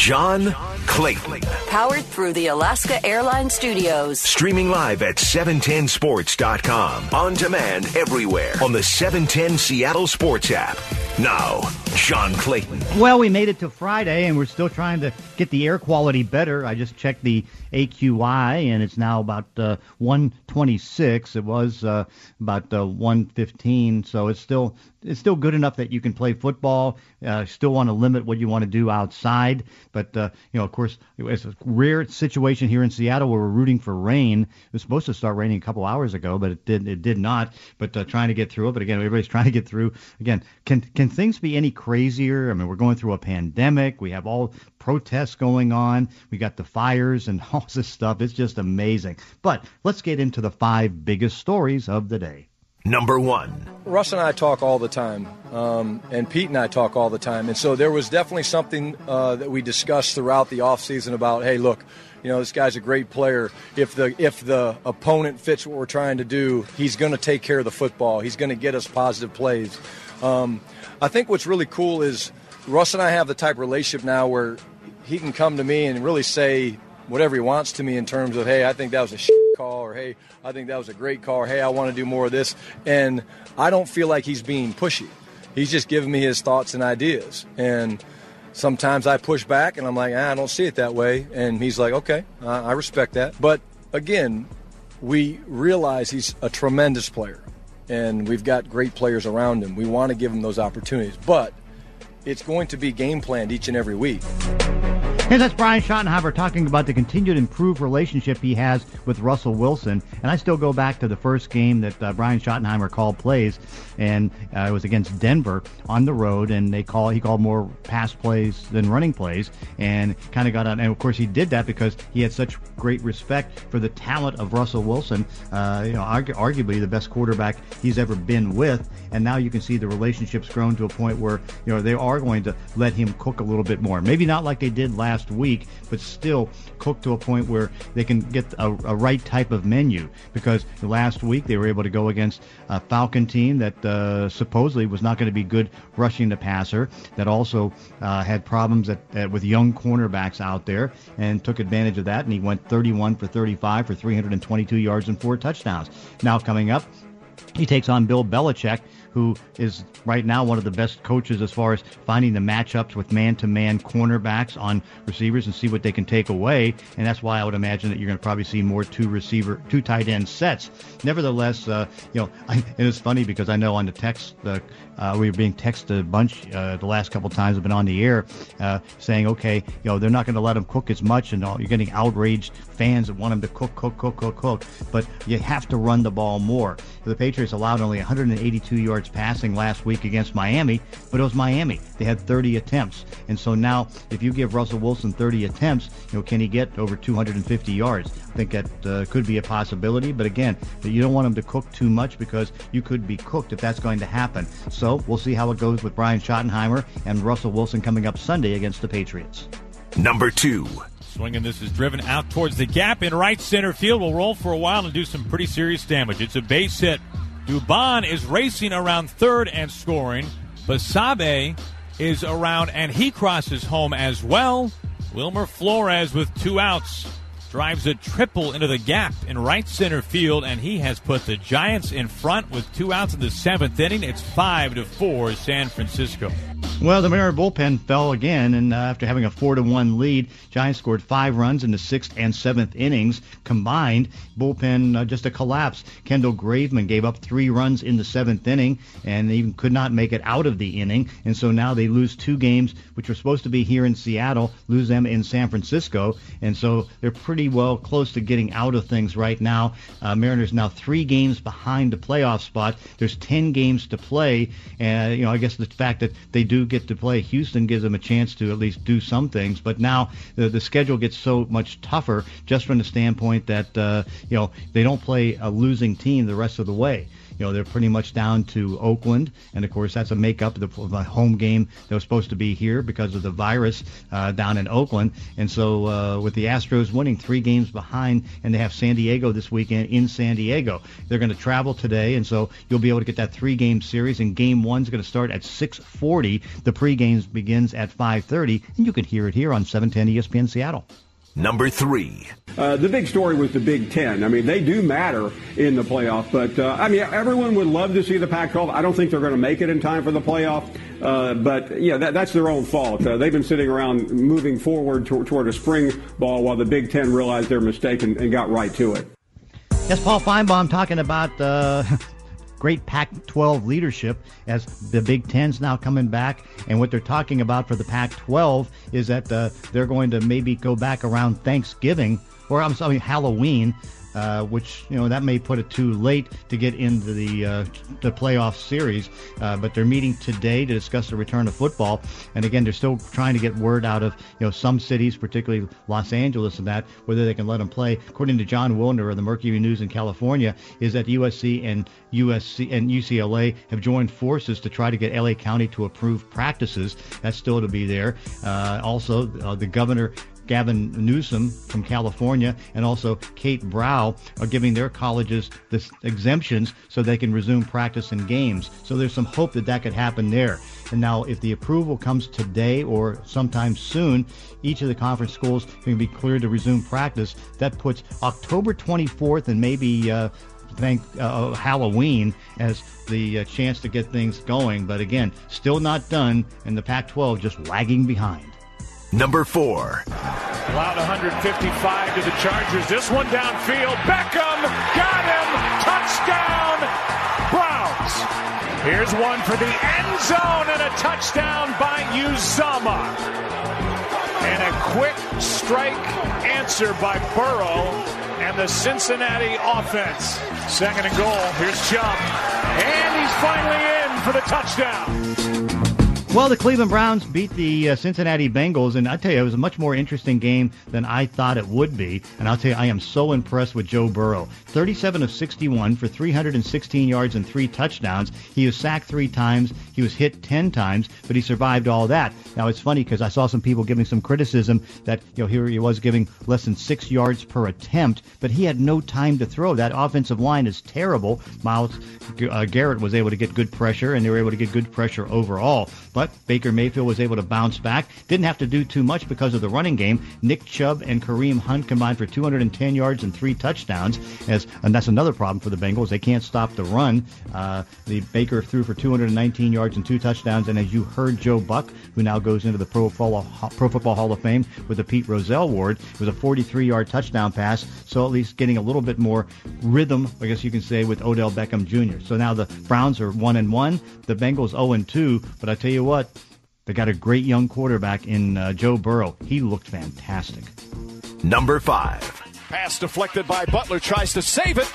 John Clayton. Powered through the Alaska Airlines Studios. Streaming live at 710sports.com. On demand everywhere on the 710 Seattle Sports app. Now, John Clayton. Well, we made it to Friday, and we're still trying to get the air quality better. I just checked the AQI, and it's now about uh, 126. It was uh, about uh, 115, so it's still it's still good enough that you can play football. Uh, still want to limit what you want to do outside, but uh, you know, of course, it's a rare situation here in Seattle where we're rooting for rain. It was supposed to start raining a couple hours ago, but it did it did not. But uh, trying to get through it. But again, everybody's trying to get through. Again, can can things be any crazier? I mean, we're going through a pandemic. We have all protests going on. We got the fires and all this stuff. It's just amazing. But let's get into the five biggest stories of the day. Number one. Russ and I talk all the time, um, and Pete and I talk all the time. And so there was definitely something uh, that we discussed throughout the offseason about, hey, look, you know, this guy's a great player. If the if the opponent fits what we're trying to do, he's going to take care of the football. He's going to get us positive plays. Um, I think what's really cool is Russ and I have the type of relationship now where he can come to me and really say whatever he wants to me in terms of, hey, I think that was a shit call, or hey, I think that was a great call, or hey, I want to do more of this. And I don't feel like he's being pushy. He's just giving me his thoughts and ideas. And sometimes I push back and I'm like, ah, I don't see it that way. And he's like, okay, I respect that. But again, we realize he's a tremendous player and we've got great players around him. We want to give him those opportunities. But it's going to be game planned each and every week. And that's Brian Schottenheimer talking about the continued improved relationship he has with Russell Wilson. And I still go back to the first game that uh, Brian Schottenheimer called plays, and uh, it was against Denver on the road, and they call he called more pass plays than running plays, and kind of got on. And of course, he did that because he had such great respect for the talent of Russell Wilson. Uh, you know, argu- arguably the best quarterback he's ever been with, and now you can see the relationship's grown to a point where you know they are going to let him cook a little bit more. Maybe not like they did last last week, but still cook to a point where they can get a, a right type of menu. Because last week they were able to go against a Falcon team that uh, supposedly was not going to be good rushing the passer, that also uh, had problems at, at, with young cornerbacks out there, and took advantage of that. And he went 31 for 35 for 322 yards and four touchdowns. Now coming up, he takes on Bill Belichick who is right now one of the best coaches as far as finding the matchups with man-to-man cornerbacks on receivers and see what they can take away. And that's why I would imagine that you're going to probably see more two receiver, two tight end sets. Nevertheless, uh, you know, I, it is funny because I know on the text, uh, uh, we were being texted a bunch uh, the last couple times I've been on the air, uh, saying, okay, you know, they're not going to let them cook as much, and all, you're getting outraged fans that want them to cook, cook, cook, cook, cook. But you have to run the ball more. The Patriots allowed only 182 yards passing last week against Miami, but it was Miami. They had 30 attempts, and so now if you give Russell Wilson 30 attempts, you know, can he get over 250 yards? I think that uh, could be a possibility, but again, you don't want him to cook too much because you could be cooked if that's going to happen. So we'll see how it goes with Brian Schottenheimer and Russell Wilson coming up Sunday against the Patriots. Number two. Swinging this is driven out towards the gap in right center field. Will roll for a while and do some pretty serious damage. It's a base hit. Dubon is racing around third and scoring. Basabe is around and he crosses home as well. Wilmer Flores with two outs drives a triple into the gap in right center field, and he has put the Giants in front with two outs in the seventh inning. It's five to four San Francisco. Well, the Mariner bullpen fell again, and uh, after having a four to one lead, Giants scored five runs in the sixth and seventh innings combined. Bullpen uh, just a collapse. Kendall Graveman gave up three runs in the seventh inning, and even could not make it out of the inning. And so now they lose two games, which were supposed to be here in Seattle, lose them in San Francisco, and so they're pretty well close to getting out of things right now. Uh, Mariners now three games behind the playoff spot. There's ten games to play, and you know I guess the fact that they do get to play Houston gives them a chance to at least do some things. But now the, the schedule gets so much tougher just from the standpoint that uh, you know they don't play a losing team the rest of the way. You know they're pretty much down to Oakland, and of course that's a makeup of the, the home game that was supposed to be here because of the virus uh, down in Oakland. And so uh, with the Astros winning three games behind, and they have San Diego this weekend in San Diego, they're going to travel today, and so you'll be able to get that three-game series. And Game One's going to start at 6:40. The pregame begins at 5:30, and you can hear it here on 710 ESPN Seattle. Number three. Uh, the big story was the Big Ten. I mean, they do matter in the playoff, but uh, I mean, everyone would love to see the Pac-12. I don't think they're going to make it in time for the playoff, uh, but yeah, that, that's their own fault. Uh, they've been sitting around moving forward to, toward a spring ball while the Big Ten realized their mistake and, and got right to it. Yes, Paul Finebaum talking about great Pac-12 leadership as the Big Ten's now coming back, and what they're talking about for the Pac-12 is that uh, they're going to maybe go back around Thanksgiving or I'm sorry Halloween uh, which you know that may put it too late to get into the uh, the playoff series. Uh, but they're meeting today to discuss the return of football. And again, they're still trying to get word out of you know some cities, particularly Los Angeles, and that whether they can let them play. According to Jon Wilner of the Mercury News in California, is that USC and USC and UCLA have joined forces to try to get LA County to approve practices. That's still to be there. Uh, also, uh, the governor Gavin Newsom from California and also Kate Brown are giving their colleges the exemptions so they can resume practice and games. So there's some hope that that could happen there. And now, if the approval comes today or sometime soon, each of the conference schools can be cleared to resume practice. That puts October 24th and maybe uh, thank uh, Halloween as the uh, chance to get things going. But again, still not done, and the Pac-12 just lagging behind. Number four. Allowed 155 to the Chargers. This one downfield. Beckham got him. Touchdown. Browns. Here's one for the end zone and a touchdown by Uzomah. And a quick strike answer by Burrow and the Cincinnati offense. Second and goal. Here's Chubb. And he's finally in for the touchdown. Well, the Cleveland Browns beat the uh, Cincinnati Bengals, and I tell you, it was a much more interesting game than I thought it would be. And I'll tell you, I am so impressed with Joe Burrow. 37 of 61 for 316 yards and three touchdowns. He was sacked three times. He was hit 10 times, but he survived all that. Now, it's funny because I saw some people giving some criticism that, you know, here he was giving less than six yards per attempt, but he had no time to throw. That offensive line is terrible. Myles uh, Garrett was able to get good pressure, and they were able to get good pressure overall. But Baker Mayfield was able to bounce back. Didn't have to do too much because of the running game. Nick Chubb and Kareem Hunt combined for 210 yards and three touchdowns. As and that's another problem for the Bengals. They can't stop the run. Uh, the Baker threw for 219 yards and two touchdowns. And as you heard, Joe Buck, who now goes into the Pro Football, Pro Football Hall of Fame with the Pete Rozelle Award, was a 43-yard touchdown pass. So at least getting a little bit more rhythm, I guess you can say, with Odell Beckham Jr. So now the Browns are one and one. The Bengals 0 and two. But I tell you what, they got a great young quarterback in uh, Joe Burrow. He looked fantastic. Number five. Pass deflected by Butler, tries to save it,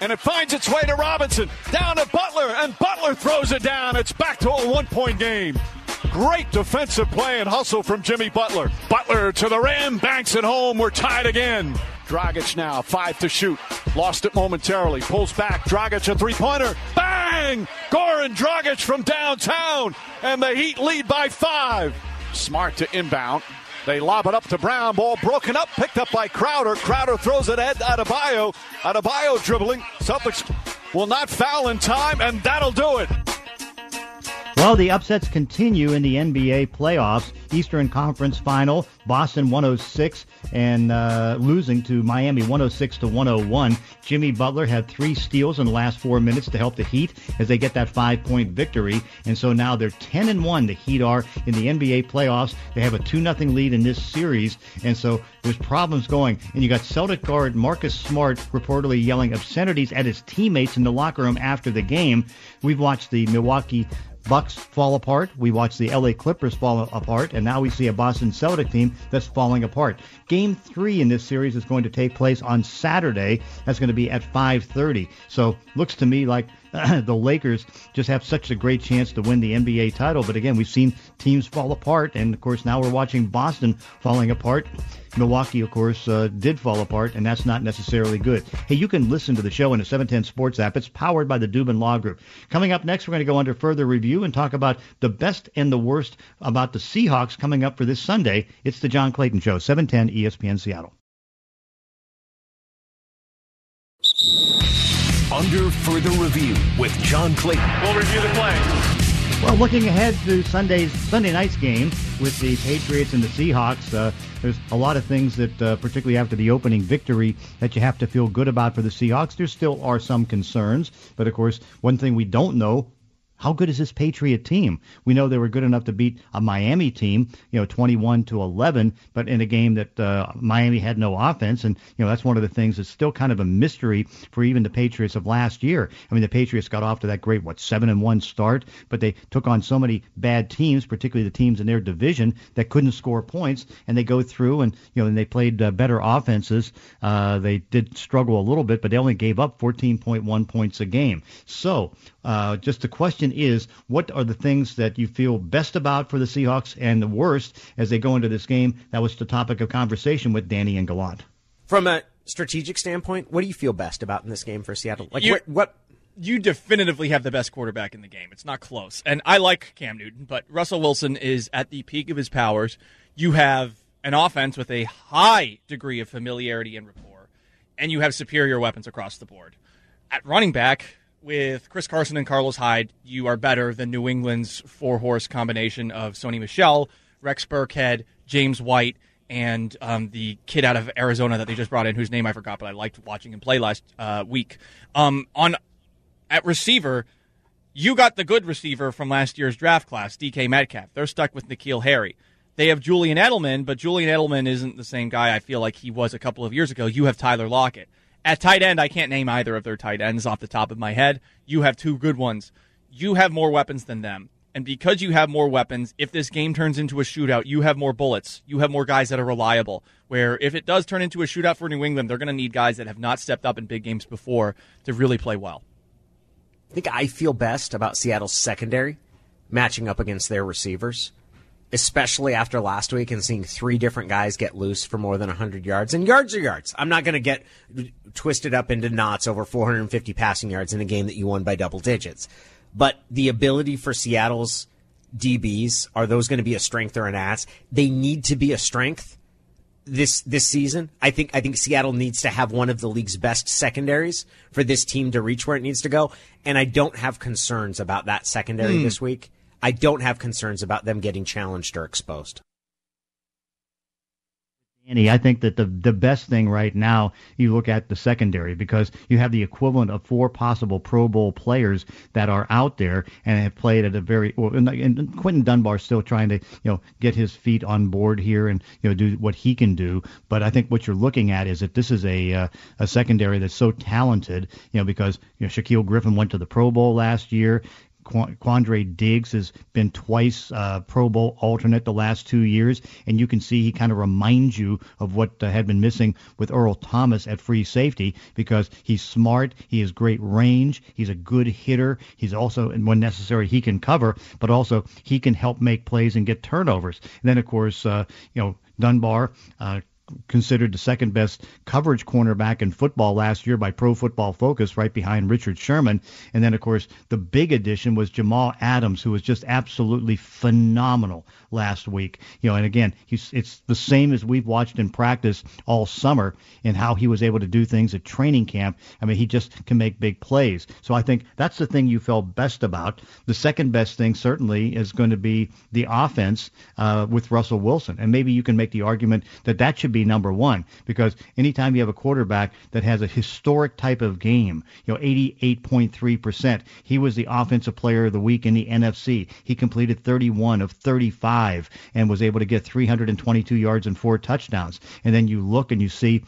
and it finds its way to Robinson. Down to Butler, and Butler throws it down. It's back to a one point game. Great defensive play and hustle from Jimmy Butler. Butler to the rim, banks it home. We're tied again. Dragic now, five to shoot. Lost it momentarily. Pulls back. Dragic a three pointer. Bang! Goran Dragic from downtown. And the Heat lead by five. Smart to inbound. They lob it up to Brown. Ball broken up, picked up by Crowder. Crowder throws it at Adebayo. Adebayo dribbling. Celtics will not foul in time, and that'll do it. Well, the upsets continue in the NBA playoffs. Eastern Conference Final, Boston 106 and uh, losing to Miami 106 to 101. Jimmy Butler had three steals in the last four minutes to help the Heat as they get that five-point victory, and so now they're 10 and one. The Heat are in the NBA playoffs. They have a two nothing lead in this series, and so there's problems going. And you got Celtic guard Marcus Smart reportedly yelling obscenities at his teammates in the locker room after the game. We've watched the Milwaukee Bucks fall apart. We watched the LA Clippers fall apart, and now we see a Boston Celtic team that's falling apart. Game three in this series is going to take place on Saturday. That's going to be at 5:30. So looks to me like the Lakers just have such a great chance to win the NBA title. But again, we've seen teams fall apart, and of course now we're watching Boston falling apart. Milwaukee, of course, uh, did fall apart, and that's not necessarily good. Hey, you can listen to the show in the 710 Sports app. It's powered by the Dubin Law Group. Coming up next, we're going to go under further review and talk about the best and the worst about the Seahawks coming up for this Sunday. It's the John Clayton Show, 710 ESPN Seattle. Under further review with John Clayton. We'll review the play. Well, looking ahead to Sunday's Sunday night's game with the Patriots and the Seahawks, uh, there's a lot of things that, uh, particularly after the opening victory, that you have to feel good about for the Seahawks. There still are some concerns, but of course, one thing we don't know how good is this Patriot team? We know they were good enough to beat a Miami team, you know, 21 to 11, but in a game that uh, Miami had no offense, and you know that's one of the things that's still kind of a mystery for even the Patriots of last year. I mean, the Patriots got off to that great what seven and one start, but they took on so many bad teams, particularly the teams in their division that couldn't score points, and they go through and you know and they played uh, better offenses. Uh, they did struggle a little bit, but they only gave up 14.1 points a game. So uh, just a question is, what are the things that you feel best about for the Seahawks and the worst as they go into this game? That was the topic of conversation with Danny and Gallant. From a strategic standpoint, what do you feel best about in this game for Seattle? Like You- what, what you definitively have the best quarterback in the game. It's not close. And I like Cam Newton, but Russell Wilson is at the peak of his powers. You have an offense with a high degree of familiarity and rapport, and you have superior weapons across the board. At running back, with Chris Carson and Carlos Hyde, you are better than New England's four horse combination of Sony Michel, Rex Burkhead, James White, and um, the kid out of Arizona that they just brought in, whose name I forgot, but I liked watching him play last uh, week. Um, on at receiver, you got the good receiver from last year's draft class, DK Metcalf. They're stuck with N'Keal Harry. They have Julian Edelman, but Julian Edelman isn't the same guy I feel like he was a couple of years ago. You have Tyler Lockett. At tight end, I can't name either of their tight ends off the top of my head. You have two good ones. You have more weapons than them. And because you have more weapons, if this game turns into a shootout, you have more bullets. You have more guys that are reliable. Where if it does turn into a shootout for New England, they're going to need guys that have not stepped up in big games before to really play well. I think I feel best about Seattle's secondary matching up against their receivers, especially after last week and seeing three different guys get loose for more than 100 yards. And yards are yards. I'm not going to get twisted up into knots over 450 passing yards in a game that you won by double digits. But the ability for Seattle's DBs, are those going to be a strength or an ass? They need to be a strength this this season. I think I think Seattle needs to have one of the league's best secondaries for this team to reach where it needs to go. And I don't have concerns about that secondary hmm. this week. I don't have concerns about them getting challenged or exposed. Danny, I think that the the best thing right now, you look at the secondary because you have the equivalent of four possible Pro Bowl players that are out there and have played at a very. Well, and, and Quinton Dunbar still trying to you know get his feet on board here and you know do what he can do. But I think what you're looking at is that this is a uh, a secondary that's so talented, you know, because you know Shaquill Griffin went to the Pro Bowl last year. Qua- Quandre Diggs has been twice uh, Pro Bowl alternate the last two years, and you can see he kind of reminds you of what uh, had been missing with Earl Thomas at free safety because he's smart, he has great range, he's a good hitter, he's also, and when necessary, he can cover, but also he can help make plays and get turnovers. And then, of course, uh, you know, Dunbar. Uh, considered the second best coverage cornerback in football last year by Pro Football Focus, right behind Richard Sherman. And then, of course, the big addition was Jamal Adams, who was just absolutely phenomenal last week. You know, and again, he's it's the same as we've watched in practice all summer and how he was able to do things at training camp. I mean, he just can make big plays. So I think that's the thing you felt best about. The second best thing certainly is going to be the offense uh, with Russell Wilson, and maybe you can make the argument that that should be number one because anytime you have a quarterback that has a historic type of game, you know, 88.3%, he was the offensive player of the week in the NFC. He completed 31 of 35 and was able to get 322 yards and four touchdowns. And then you look and you see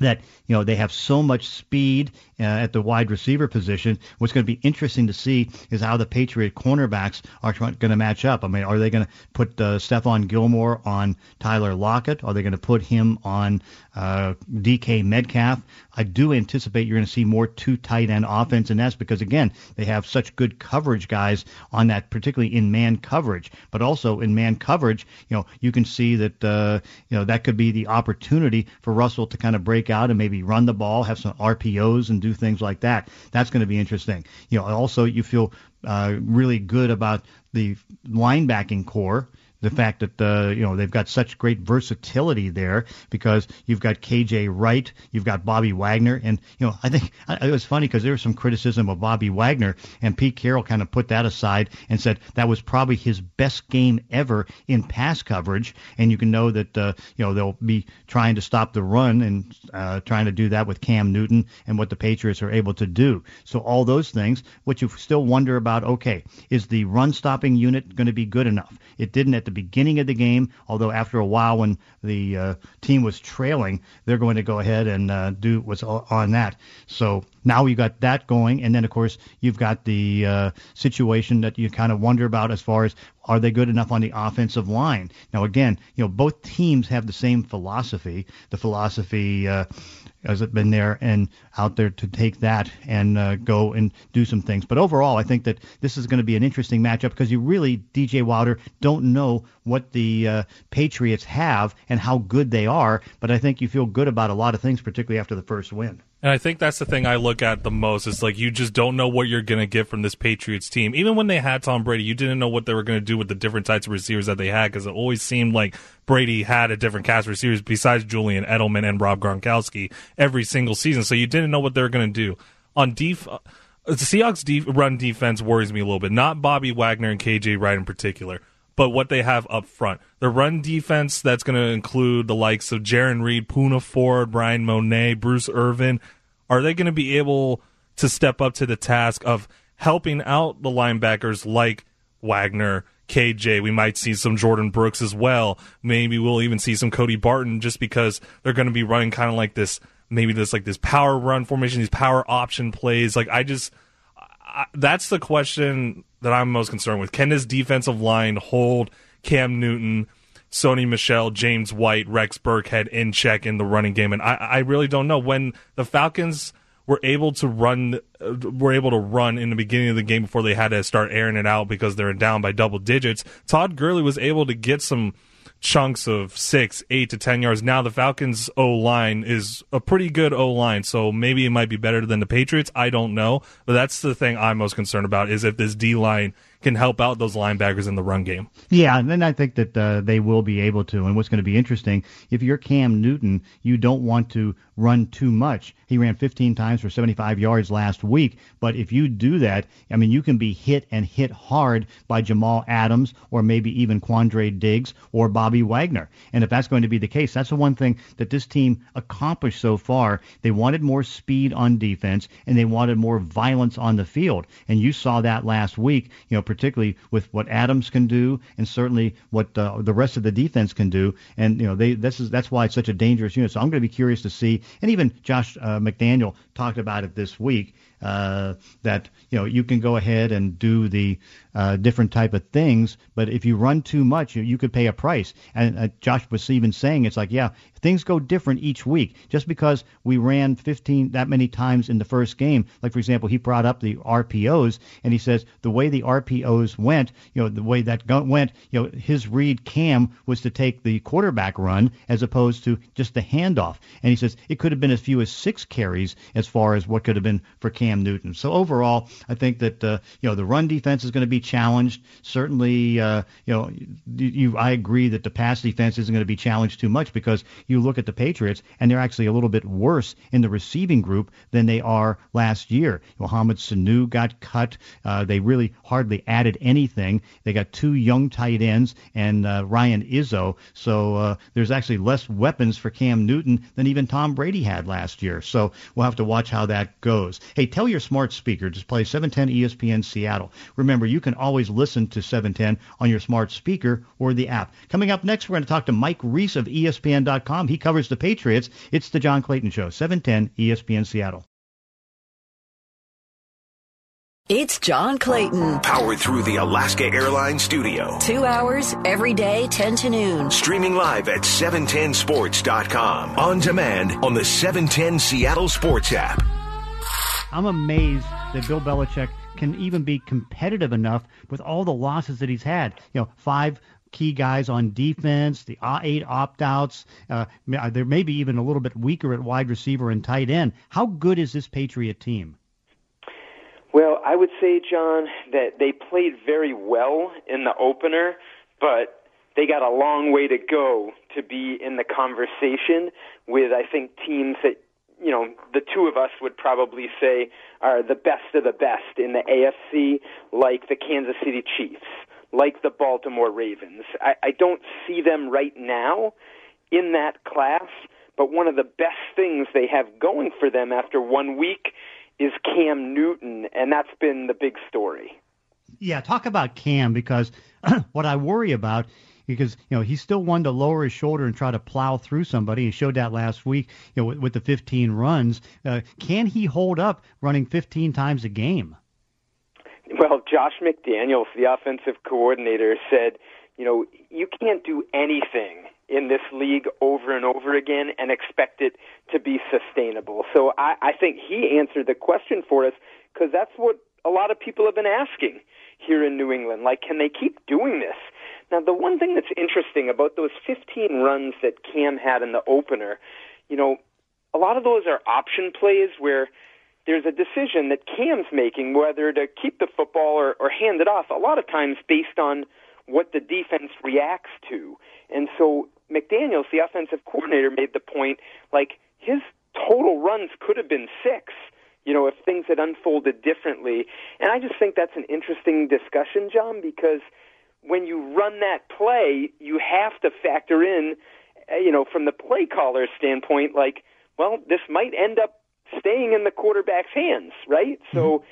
that you know they have so much speed uh, at the wide receiver position. What's going to be interesting to see is how the Patriot cornerbacks are going to match up. I mean, are they going to put uh, Stephon Gilmore on Tyler Lockett? Are they going to put him on uh, DK Metcalf? I do anticipate you're going to see more two tight end offense, and that's because again they have such good coverage guys on that, particularly in man coverage, but also in man coverage. You know, you can see that uh, you know that could be the opportunity for Russell to kind of break out and maybe run the ball, have some RPOs, and do things like that. That's going to be interesting. You know, also you feel uh, really good about the linebacking corps the fact that uh, you know they've got such great versatility there because you've got KJ Wright, you've got Bobby Wagner, and you know I think it was funny because there was some criticism of Bobby Wagner, and Pete Carroll kind of put that aside and said that was probably his best game ever in pass coverage, and you can know that uh, you know they'll be trying to stop the run and uh, trying to do that with Cam Newton and what the Patriots are able to do. So all those things, what you still wonder about, okay, is the run stopping unit going to be good enough? It didn't at the beginning of the game, although after a while when the uh, team was trailing, they're going to go ahead and uh, do what's on that. So now you got that going, and then of course you've got the uh, situation that you kind of wonder about as far as are they good enough on the offensive line? Now again, you know both teams have the same philosophy. The philosophy uh, has been there and out there to take that and uh, go and do some things. But overall, I think that this is going to be an interesting matchup because you really, DJ Wilder, don't know what the uh, Patriots have and how good they are. But I think you feel good about a lot of things, particularly after the first win. And I think that's the thing I look at the most is like you just don't know what you're going to get from this Patriots team. Even when they had Tom Brady, you didn't know what they were going to do with the different types of receivers that they had because it always seemed like Brady had a different cast of receivers besides Julian Edelman and Rob Gronkowski every single season. So you didn't know what they were going to do. On def- uh, the Seahawks def- run defense worries me a little bit. Not Bobby Wagner and KJ Wright in particular but what they have up front. The run defense that's going to include the likes of Jarran Reed, Poona Ford, Bryan Mone, Bruce Irvin, are they going to be able to step up to the task of helping out the linebackers like Wagner, KJ? We might see some Jordyn Brooks as well. Maybe we'll even see some Cody Barton just because they're going to be running kind of like this, maybe this like this power run formation, these power option plays. Like I just, I, that's the question that I'm most concerned with. Can this defensive line hold Cam Newton? Sony Michel, James White, Rex Burkhead in check in the running game. And I, I really don't know when the Falcons were able to run uh, were able to run in the beginning of the game before they had to start airing it out because they're down by double digits. Todd Gurley was able to get some chunks of six, eight to ten yards. Now the Falcons O line is a pretty good O line, so maybe it might be better than the Patriots. I don't know, but that's the thing I'm most concerned about is if this D line can help out those linebackers in the run game. Yeah, and then I think that uh, they will be able to. And what's going to be interesting, if you're Cam Newton, you don't want to run too much. He ran 15 times for 75 yards last week, but if you do that, I mean, you can be hit and hit hard by Jamal Adams or maybe even Quandre Diggs or Bobby Wagner. And if that's going to be the case, that's the one thing that this team accomplished so far. They wanted more speed on defense and they wanted more violence on the field. And you saw that last week, you know, particularly with what Adams can do, and certainly what uh, the rest of the defense can do. And you know, they this is that's why it's such a dangerous unit. So I'm going to be curious to see. And even Josh uh, McDaniel talked about it this week uh, that you know you can go ahead and do the uh, different type of things, but if you run too much, you, you could pay a price. And uh, Josh was even saying it's like, yeah, things go different each week. Just because we ran 15 that many times in the first game, like for example, he brought up the RPOs, and he says the way the RPOs went, you know, the way that went, you know, his read Cam was to take the quarterback run as opposed to just the handoff. And he says it could have been as few as six carries as far as what could have been for Cam Newton. So overall, I think that uh, you know the run defense is going to be challenged. Certainly, uh, you know, you, I agree that the pass defense isn't going to be challenged too much because you look at the Patriots and they're actually a little bit worse in the receiving group than they are last year. Mohamed Sanu got cut. Uh, they really hardly added anything. They got two young tight ends and uh, Ryan Izzo. So uh, there's actually less weapons for Cam Newton than even Tom Brady had last year. So we'll have to watch how that goes. Hey, tell your smart speaker to play 710 ESPN Seattle. Remember, you can always listen to 710 on your smart speaker or the app. Coming up next, we're going to talk to Mike Reiss of ESPN.com. He covers the Patriots. It's the John Clayton Show, 710 ESPN Seattle. It's John Clayton. Powered through the Alaska Airlines studio. Two hours every day, 10 to noon. Streaming live at 710sports.com. On demand on the 710 Seattle Sports app. I'm amazed that Bill Belichick can even be competitive enough with all the losses that he's had. You know, five key guys on defense, the eight opt-outs. Uh, there may be even a little bit weaker at wide receiver and tight end. How good is this Patriot team? Well, I would say, John, that they played very well in the opener, but they got a long way to go to be in the conversation with, I think, teams that, you know, the two of us would probably say are the best of the best in the AFC, like the Kansas City Chiefs, like the Baltimore Ravens. I, I don't see them right now in that class, but one of the best things they have going for them after one week is Cam Newton, and that's been the big story. Yeah, talk about Cam because what I worry about because you know he's still one to lower his shoulder and try to plow through somebody. He showed that last week, you know, with, with the 15 runs. Uh, can he hold up running 15 times a game? Well, Josh McDaniels, the offensive coordinator, said, you know, you can't do anything in this league over and over again and expect it to be sustainable. So I, I think he answered the question for us because that's what a lot of people have been asking here in New England. Like, can they keep doing this? Now, the one thing that's interesting about those 15 runs that Cam had in the opener, you know, a lot of those are option plays where there's a decision that Cam's making whether to keep the football or, or hand it off, a lot of times based on what the defense reacts to. And so McDaniels, the offensive coordinator, made the point like his total runs could have been six, you know, if things had unfolded differently. And I just think that's an interesting discussion, John, because when you run that play, you have to factor in, uh, you know, from the play caller's standpoint, like, well, this might end up staying in the quarterback's hands, right? Mm-hmm. So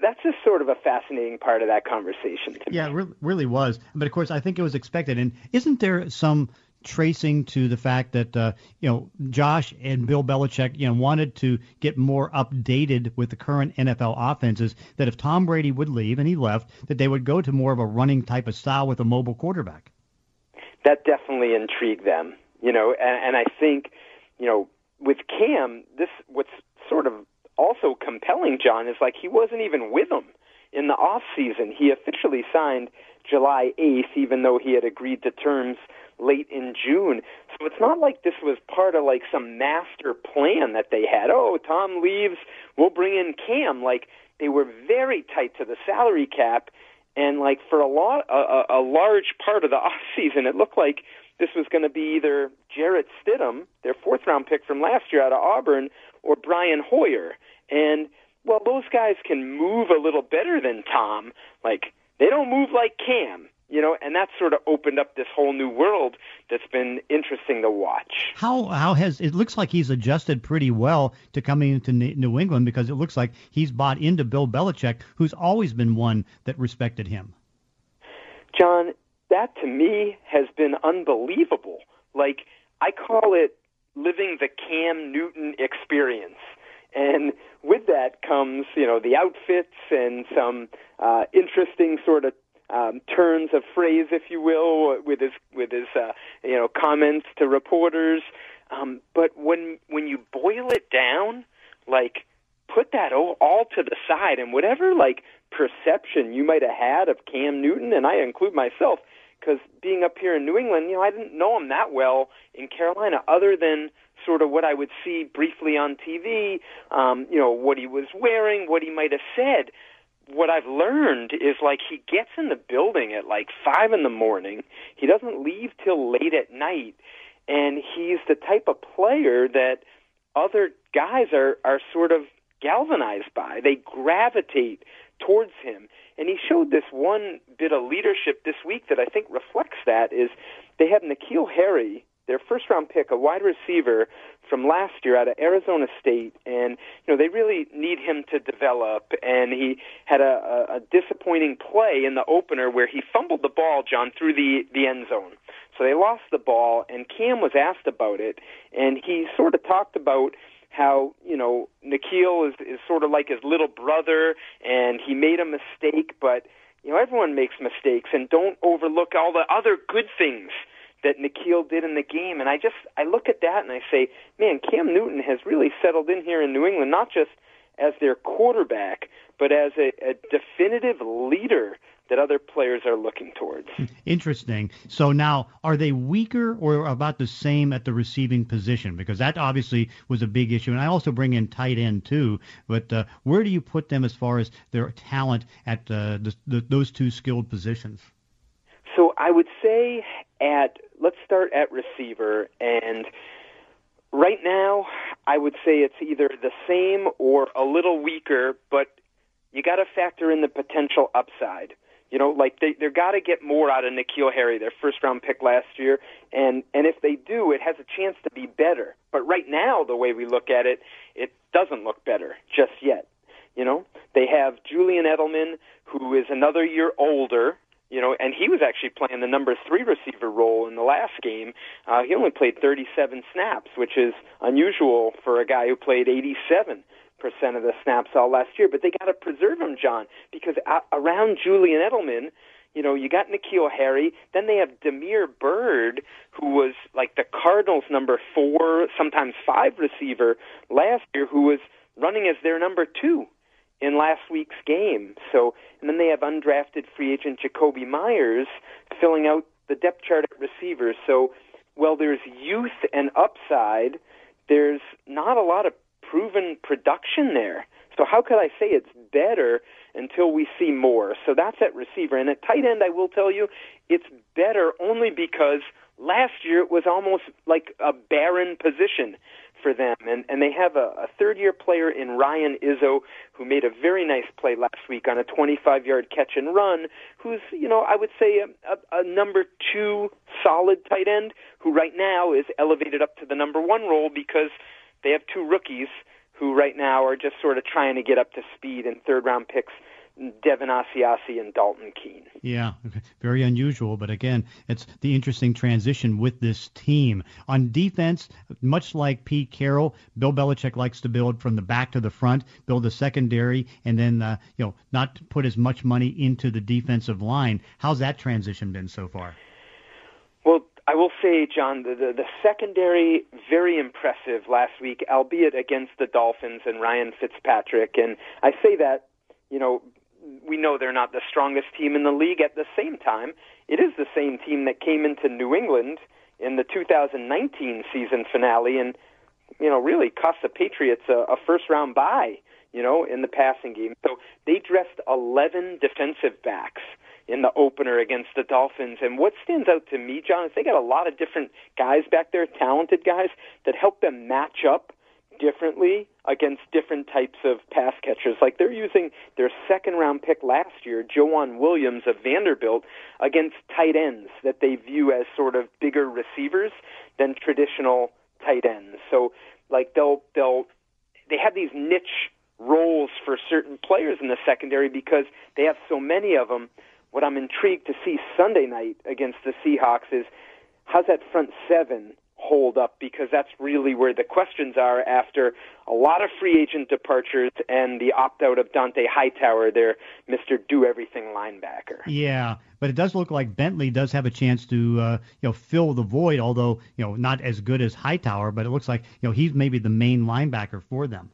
that's just sort of a fascinating part of that conversation. yeah, it really was. But of course, I think it was expected. And isn't there some tracing to the fact that uh, you know Josh and Bill Belichick you know wanted to get more updated with the current NFL offenses. That if Tom Brady would leave and he left, that they would go to more of a running type of style with a mobile quarterback. That definitely intrigued them, you know, and, and I think you know with Cam, this what's sort of also compelling, John, is like he wasn't even with them in the off season. He officially signed July 8th, even though he had agreed to terms late in June. So it's not like this was part of like some master plan that they had. Oh, Tom leaves, we'll bring in Cam. Like they were very tight to the salary cap, and like for a lot, a, a large part of the off season, it looked like this was going to be either Jarrett Stidham, their fourth round pick from last year out of Auburn, or Brian Hoyer. And well, those guys can move a little better than Tom. Like they don't move like Cam you know, and that sort of opened up this whole new world that's been interesting to watch. How how has it looks like he's adjusted pretty well to coming into New England because it looks like he's bought into Bill Belichick, who's always been one that respected him. John, that to me has been unbelievable. Like I call it living the Cam Newton experience. And with that comes, you know, the outfits and some uh, interesting sort of um, turns of phrase, if you will, with his with his uh, you know comments to reporters. Um, but when when you boil it down, like put that all, all to the side, and whatever like perception you might have had of Cam Newton, and I include myself, because being up here in New England, you know, I didn't know him that well in Carolina, other than sort of what I would see briefly on TV, um, you know, what he was wearing, what he might have said what I've learned is like he gets in the building at like five in the morning. He doesn't leave till late at night, and he's the type of player that other guys are are sort of galvanized by. They gravitate towards him, and he showed this one bit of leadership this week that I think reflects that. Is they had N'Keal Harry their first round pick, a wide receiver from last year out of Arizona State, and you know they really need him to develop. And he had a, a, a disappointing play in the opener where he fumbled the ball, John, through the the end zone. So they lost the ball, and Cam was asked about it, and he sort of talked about how you know N'Keal is is sort of like his little brother, and he made a mistake, but you know everyone makes mistakes, and don't overlook all the other good things that N'Keal did in the game. And I just I look at that and I say, man, Cam Newton has really settled in here in New England, not just as their quarterback, but as a, a definitive leader that other players are looking towards. Interesting. So now, are they weaker or about the same at the receiving position? Because that obviously was a big issue. And I also bring in tight end too. But uh, where do you put them as far as their talent at uh, the, the, those two skilled positions? So I would say at let's start at receiver and. Right now, I would say it's either the same or a little weaker, but you got to factor in the potential upside. You know, like they they're got to get more out of N'Keal Harry, their first round pick last year, and and if they do, it has a chance to be better. But right now, the way we look at it, it doesn't look better just yet. You know, they have Julian Edelman, who is another year older. You know, and he was actually playing the number three receiver role in the last game. Uh, he only played 37 snaps, which is unusual for a guy who played 87 percent of the snaps all last year. But they got to preserve him, John, because around Julian Edelman, you know, you got N'Keal Harry. Then they have Damiere Byrd, who was like the Cardinals' number four, sometimes five receiver last year, who was running as their number two in last week's game. So, and then they have undrafted free agent Jakobi Meyers filling out the depth chart at receivers. So, well, there's youth and upside. There's not a lot of proven production there. So how could I say it's better until we see more? So that's at receiver. And at tight end, I will tell you, it's better only because last year it was almost like a barren position for them. And, and they have a, a third year player in Ryan Izzo who made a very nice play last week on a 25 yard catch and run, who's, you know, I would say a, a, a number two solid tight end who right now is elevated up to the number one role because they have two rookies who right now are just sort of trying to get up to speed in third round picks. Devin Asiasi and Dalton Keene. Yeah, very unusual, but again, it's the interesting transition with this team. On defense, much like Pete Carroll, Bill Belichick likes to build from the back to the front, build a secondary, and then uh, you know not put as much money into the defensive line. How's that transition been so far? Well, I will say, John, the, the, the secondary very impressive last week, albeit against the Dolphins and Ryan Fitzpatrick. And I say that, you know, we know they're not the strongest team in the league. At the same time, it is the same team that came into New England in the 2019 season finale and, you know, really cost the Patriots a, a first round bye, you know, in the passing game. So they dressed 11 defensive backs in the opener against the Dolphins. And what stands out to me, John, is they got a lot of different guys back there, talented guys, that help them match up differently against different types of pass catchers. Like they're using their second round pick last year, Joejuan Williams of Vanderbilt, against tight ends that they view as sort of bigger receivers than traditional tight ends. So like they'll they'll they have these niche roles for certain players in the secondary because they have so many of them what I'm intrigued to see Sunday night against the Seahawks is how's that front seven hold up because that's really where the questions are after a lot of free agent departures and the opt out of Dont'a Hightower, their Mr. Do Everything linebacker. Yeah, but it does look like Bentley does have a chance to uh, you know fill the void, although you know not as good as Hightower, but it looks like you know he's maybe the main linebacker for them.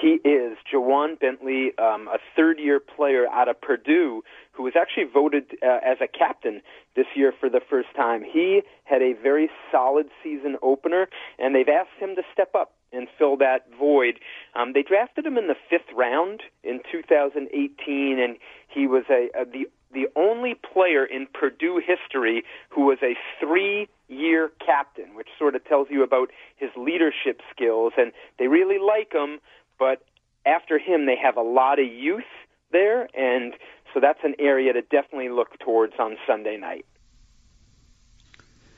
He is Ja'Whaun Bentley, um, a third-year player out of Purdue, who was actually voted uh, as a captain this year for the first time. He had a very solid season opener, and they've asked him to step up and fill that void. Um, they drafted him in the fifth round in 2018, and he was a, a the the only player in Purdue history who was a three year captain, which sort of tells you about his leadership skills. And they really like him, but after him, they have a lot of youth there, and so that's an area to definitely look towards on Sunday night.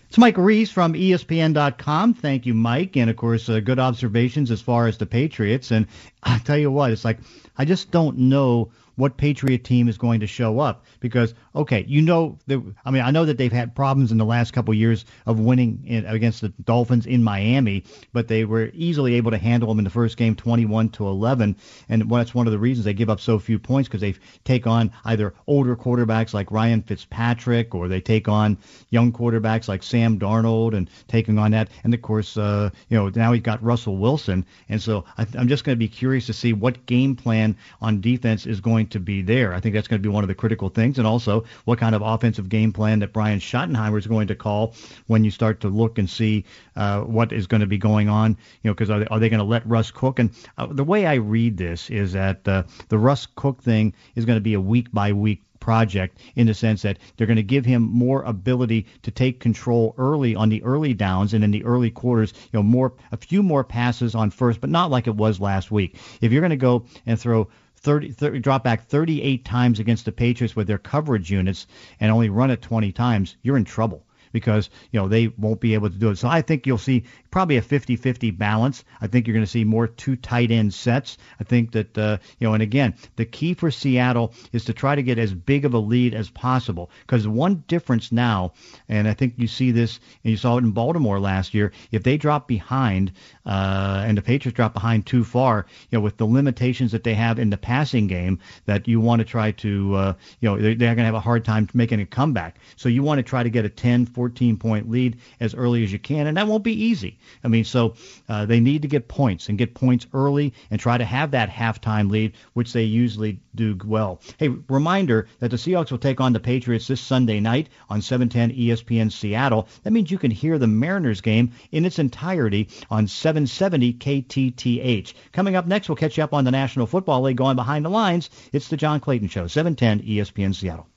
It's Mike Reiss from ESPN.com. Thank you, Mike. And of course, uh, good observations as far as the Patriots. And I tell you what, it's like I just don't know what Patriot team is going to show up because okay, you know, I mean, I know that they've had problems in the last couple of years of winning in, against the Dolphins in Miami, but they were easily able to handle them in the first game, 21 to 11, and that's one of the reasons they give up so few points because they take on either older quarterbacks like Ryan Fitzpatrick or they take on young quarterbacks like Sam Darnold and taking on that, and of course, uh, you know, now he's got Russell Wilson, and so I, I'm just going to be curious to see what game plan on defense is going to be there. I think that's going to be one of the critical things, and also what kind of offensive game plan that Brian Schottenheimer is going to call when you start to look and see uh, what is going to be going on. You know, because are they, are they going to let Russ cook? And uh, the way I read this is that uh, the Russ Cook thing is going to be a week by week project in the sense that they're going to give him more ability to take control early on the early downs and in the early quarters, you know, more a few more passes on first, but not like it was last week. If you're going to go and throw 30, 30, drop back 38 times against the Patriots with their coverage units and only run it 20 times, you're in trouble because you know they won't be able to do it. So I think you'll see probably a 50-50 balance. I think you're going to see more two tight end sets. I think that uh, you know, and again, the key for Seattle is to try to get as big of a lead as possible because one difference now, and I think you see this, and you saw it in Baltimore last year. If they drop behind, uh, and the Patriots drop behind too far, you know, with the limitations that they have in the passing game, that you want to try to, uh, you know, they're, they're going to have a hard time making a comeback. So you want to try to get a 10, 14 point lead as early as you can, and that won't be easy. I mean, so uh, they need to get points and get points early and try to have that halftime lead, which they usually do well. Hey, reminder that the Seahawks will take on the Patriots this Sunday night on 710 ESPN Seattle. That means you can hear the Mariners game in its entirety on 770 KTTH. Coming up next, we'll catch you up on the National Football League going behind the lines. It's the John Clayton Show, 710 ESPN Seattle.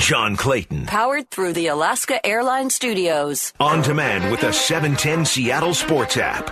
John Clayton. Powered through the Alaska Airlines Studios. On demand with the 710 Seattle Sports app.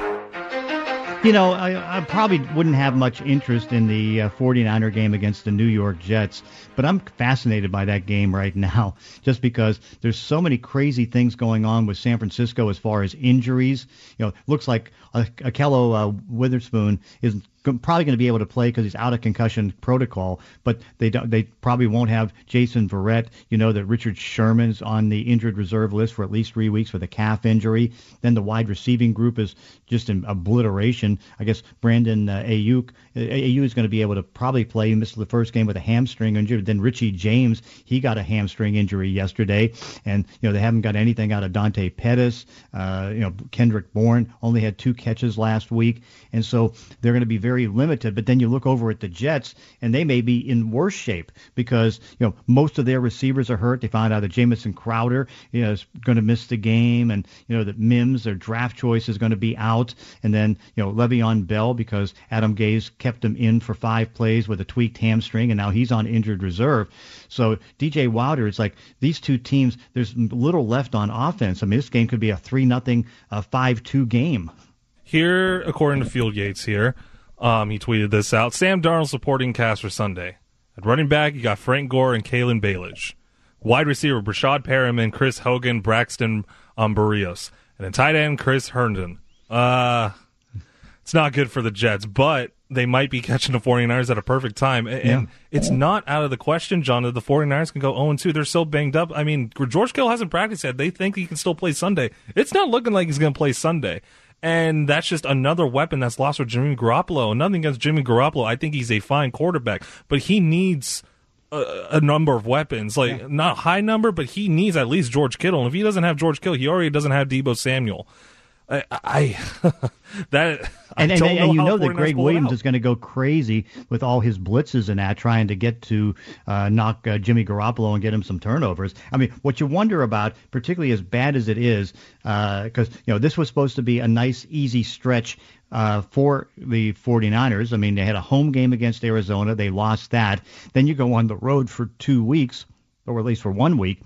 You know, I, I, probably wouldn't have much interest in the uh, 49er game against the New York Jets, but I'm fascinated by that game right now just because there's so many crazy things going on with San Francisco as far as injuries. You know, looks like Ahkello uh, Witherspoon is probably going to be able to play because he's out of concussion protocol. But they don't, they probably won't have Jason Verrett. You know that Richard Sherman's on the injured reserve list for at least three weeks with a calf injury. Then the wide receiving group is just an obliteration. I guess Brandon uh, Aiyuk is going to be able to probably play. He missed the first game with a hamstring injury. Then Richie James he got a hamstring injury yesterday, and you know they haven't got anything out of Dante Pettis. Uh, you know Kendrick Bourne only had two catches last week, and so they're going to be very limited. But then you look over at the Jets, and they may be in worse shape because you know most of their receivers are hurt. They found out that Jamison Crowder you know is going to miss the game, and you know that Mims, their draft choice, is going to be out, and then you know Le'Veon Bell because Adam Gase kept him in for five plays with a tweaked hamstring, and now he's on injured reserve. So DJ Wilder, it's like these two teams. There's little left on offense. I mean, this game could be a three nothing, five two game. Here, according to Field Yates, here, um, he tweeted this out. Sam Darnold supporting cast for Sunday. At running back, you got Frank Gore and Kalen Ballage. Wide receiver, Breshad Perriman, Chris Hogan, Braxton um, Berrios. And in tight end, Chris Herndon. Uh, it's not good for the Jets, but they might be catching the 49ers at a perfect time. And yeah. it's not out of the question, John, that the 49ers can go 0 2. They're so banged up. I mean, George Kittle hasn't practiced yet. They think he can still play Sunday. It's not looking like he's going to play Sunday. And that's just another weapon that's lost for Jimmy Garoppolo. Nothing against Jimmy Garoppolo. I think he's a fine quarterback, but he needs a, a number of weapons. Like, yeah. not high number, but he needs at least George Kittle. And if he doesn't have George Kittle, he already doesn't have Deebo Samuel. I, I that and, I and, and know you know that Gregg Williams is going to go crazy with all his blitzes and that, trying to get to uh, knock uh, Jimmy Garoppolo and get him some turnovers. I mean, what you wonder about, particularly as bad as it is, because uh, you know this was supposed to be a nice, easy stretch uh, for the 49ers. I mean, they had a home game against Arizona, they lost that. Then you go on the road for two weeks, or at least for one week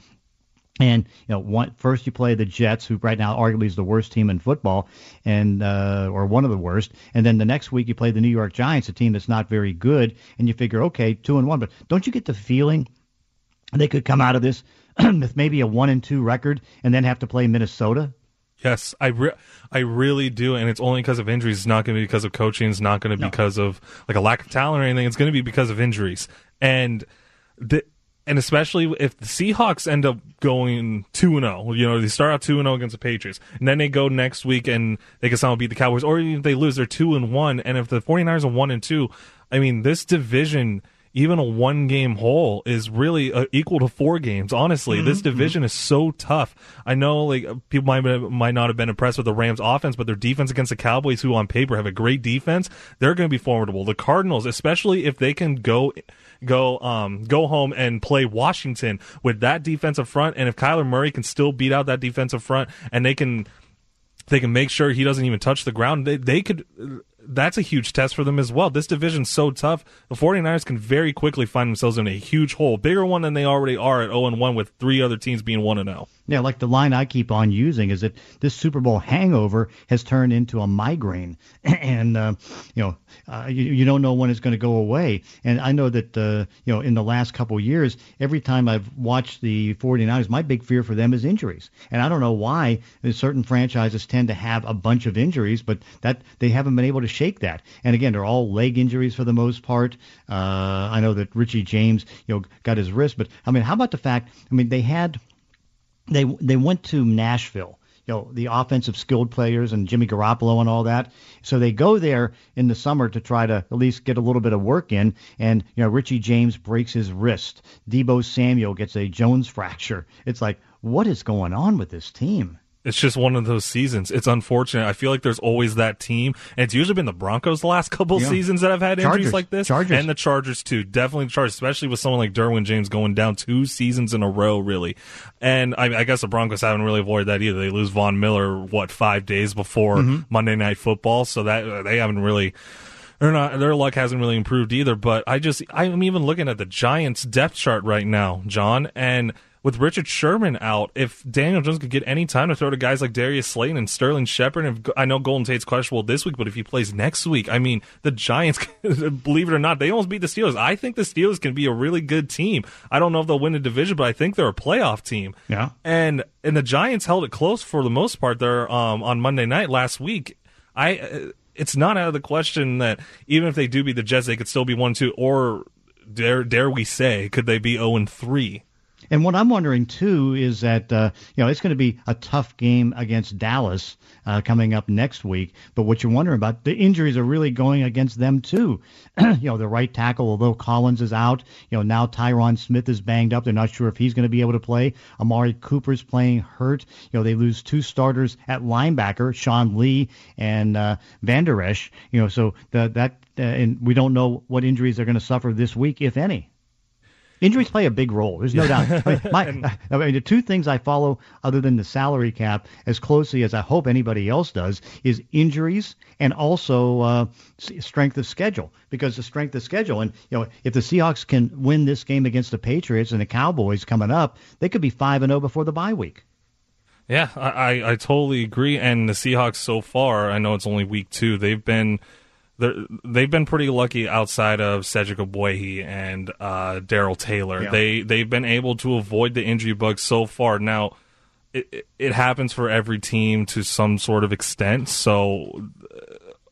and you know, one, first you play the Jets, who right now arguably is the worst team in football, and uh, or one of the worst. And then the next week you play the New York Giants, a team that's not very good, and you figure, okay, two and one. But don't you get the feeling they could come out of this with maybe a one and two record, and then have to play Minnesota? Yes, I re- I really do, and it's only because of injuries. It's not going to be because of coaching. It's not going to be No. because of like a lack of talent or anything. It's going to be because of injuries, and the, and especially if the Seahawks end up going two and zero. You know, they start out two and zero against the Patriots, and then they go next week and they can somehow beat the Cowboys, or even if they lose, they're two and one. And if the 49ers are one and two, I mean, this division. Even a one game hole is really uh, equal to four games. Honestly, this division is so tough. I know like people might might not have been impressed with the Rams offense, but their defense against the Cowboys, who on paper have a great defense, they're going to be formidable. The Cardinals, especially if they can go go um go home and play Washington with that defensive front, and if Kyler Murray can still beat out that defensive front, and they can they can make sure he doesn't even touch the ground. They, they could. That's a huge test for them as well. This division's so tough. The 49ers can very quickly find themselves in a huge hole, bigger one than they already are at 0 and 1 with three other teams being 1 and oh. 0. Yeah, like the line I keep on using is that this Super Bowl hangover has turned into a migraine, and uh, you know uh, you, you don't know when it's going to go away. And I know that uh, you know in the last couple years, every time I've watched the 49ers, my big fear for them is injuries. And I don't know why certain franchises tend to have a bunch of injuries, but that they haven't been able to shake that. And again, they're all leg injuries for the most part. Uh, I know that Richie James, you know, got his wrist, but I mean, how about the fact? I mean, they had they they went to Nashville. You know, the offensive skilled players and Jimmy Garoppolo and all that. So they go there in the summer to try to at least get a little bit of work in. And, you know, Richie James breaks his wrist. Deebo Samuel gets a Jones fracture. It's like, what is going on with this team? It's just one of those seasons. It's unfortunate. I feel like there's always that team, and it's usually been the Broncos the last couple Yeah. seasons that have had injuries like this, Chargers. and the Chargers too. Definitely the Chargers, especially with someone like Derwin James going down two seasons in a row, really. And I, I guess the Broncos haven't really avoided that either. They lose Von Miller what five days before Mhm. Monday Night Football, so that they haven't really. They're not, their luck hasn't really improved either. But I just, I'm even looking at the Giants depth chart right now, John, and with Richard Sherman out, if Daniel Jones could get any time to throw to guys like Darius Slayton and Sterling Shepard, and if, I know Golden Tate's questionable this week, but if he plays next week, I mean, the Giants, believe it or not, they almost beat the Steelers. I think the Steelers can be a really good team. I don't know if they'll win the division, but I think they're a playoff team. Yeah. And and the Giants held it close for the most part there um, on Monday night last week. I uh, it's not out of the question that even if they do beat the Jets, they could still be one two or dare dare we say could they be zero and three? And what I'm wondering too is that uh, you know it's going to be a tough game against Dallas uh, coming up next week. But what you're wondering about the injuries are really going against them too. you know the right tackle, although Collins is out. You know now Tyron Smith is banged up. They're not sure if he's going to be able to play. Amari Cooper's playing hurt. You know they lose two starters at linebacker, Sean Lee and uh, Vander. You know so the, that uh, and we don't know what injuries they're going to suffer this week, if any. Injuries play a big role. There's no doubt. I mean, my, I mean, the two things I follow, other than the salary cap, as closely as I hope anybody else does, is injuries and also uh, strength of schedule. Because the strength of schedule, and you know, if the Seahawks can win this game against the Patriots and the Cowboys coming up, they could be five and zero before the bye week. Yeah, I, I, I totally agree. And the Seahawks so far, I know it's only week two. They've been they're, they've been pretty lucky outside of Cedric Aboye and uh, Darrell Taylor. Yeah. They they've been able to avoid the injury bug so far. Now, it, it- it happens for every team to some sort of extent. So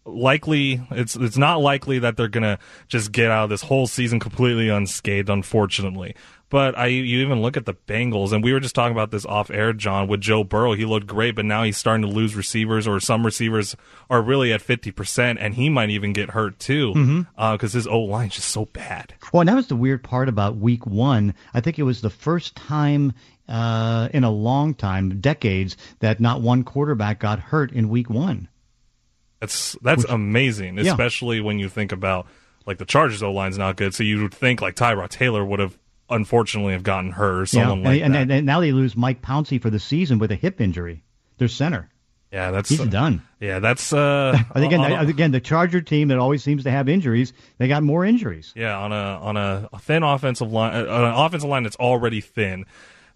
likely it's it's not likely that they're gonna just get out of this whole season completely unscathed unfortunately but i you even look at the bengals and we were just talking about this off air john with joe burrow he looked great but now he's starting to lose receivers or some receivers are really at 50% and he might even get hurt too because Mhm. his o line's just so bad Well, and that was the weird part about Week One. I think it was the first time uh, in a long time, decades, that not one quarterback got hurt in Week One. That's that's amazing, Yeah. especially when you think about like the Chargers O line's not good, so you would think like Tyrod Taylor would have unfortunately have gotten hurt or someone yeah, like and, that. and, and now they lose Mike Pouncey for the season with a hip injury. Their center. yeah, that's He's done. Yeah, that's uh I think again, a- again, the Charger team that always seems to have injuries, they got more injuries. yeah on a on a thin offensive line, uh, an offensive line that's already thin.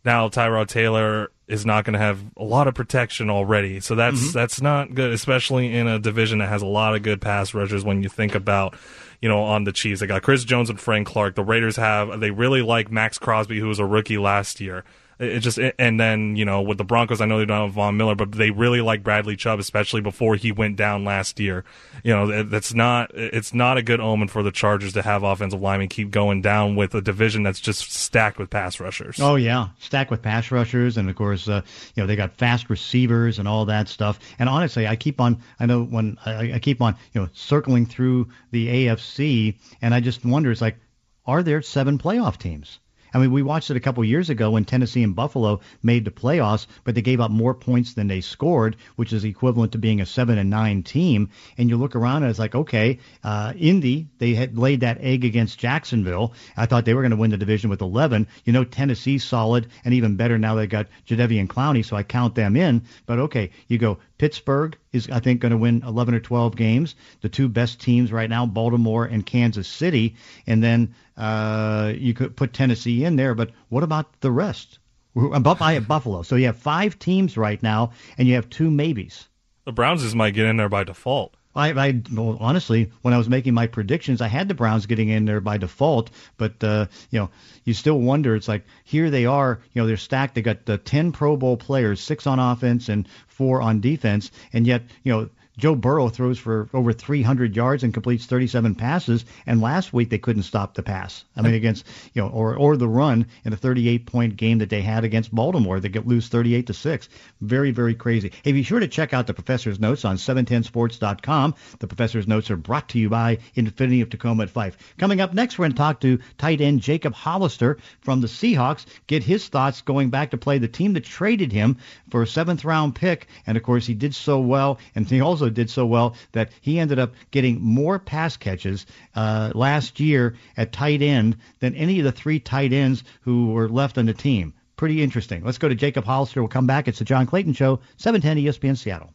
Now Tyrod Taylor is not going to have a lot of protection already, so that's Mm-hmm. that's not good, especially in a division that has a lot of good pass rushers. When you think about, you know, on the Chiefs, they got Chris Jones and Frank Clark. The Raiders have they really like Maxx Crosby, who was a rookie last year. It just and then you know with the Broncos, I know they don't have Von Miller, but they really like Bradley Chubb, especially before he went down last year. You know that's not it's not a good omen for the Chargers to have offensive linemen keep going down with a division that's just stacked with pass rushers. Oh yeah, stacked with pass rushers, and of course uh, you know they got fast receivers and all that stuff. And honestly, I keep on I know when I, I keep on you know circling through the AFC, and I just wonder it's like are there seven playoff teams? I mean, we watched it a couple years ago when Tennessee and Buffalo made the playoffs, but they gave up more points than they scored, which is equivalent to being a seven and nine team. And you look around and it's like, okay, uh, Indy, they had laid that egg against Jacksonville. I thought they were going to win the division with 11. You know, Tennessee's solid and even better now they got Jadeveon Clowney, so I count them in. But okay, you go Pittsburgh is, I think, going to win 11 or 12 games. The two best teams right now, Baltimore and Kansas City. And then uh, you could put Tennessee in there. But what about the rest? I have Buffalo. So you have five teams right now, and you have two maybes. The Browns just might get in there by default. I, I well, honestly, when I was making my predictions, I had the Browns getting in there by default. But uh, you know, you still wonder. It's like here they are. You know, they're stacked. They got the ten Pro Bowl players, six on offense and four on defense, and yet you know Joe Burrow throws for over 300 yards and completes 37 passes. And last week they couldn't stop the pass. I mean, against you know, or or the run in a 38 point game that they had against Baltimore, they get lose 38 to six. Very very crazy. Hey, be sure to check out the professor's notes on 710sports.com. The professor's notes are brought to you by Infiniti of Tacoma at Fife. Coming up next, we're going to talk to tight end Jacob Hollister from the Seahawks. Get his thoughts going back to play the team that traded him for a seventh round pick, and of course he did so well, and he also did so well that he ended up getting more pass catches uh, last year at tight end than any of the three tight ends who were left on the team. Pretty interesting. Let's go to Jacob Hollister. We'll come back. It's the John Clayton Show, 710 ESPN Seattle.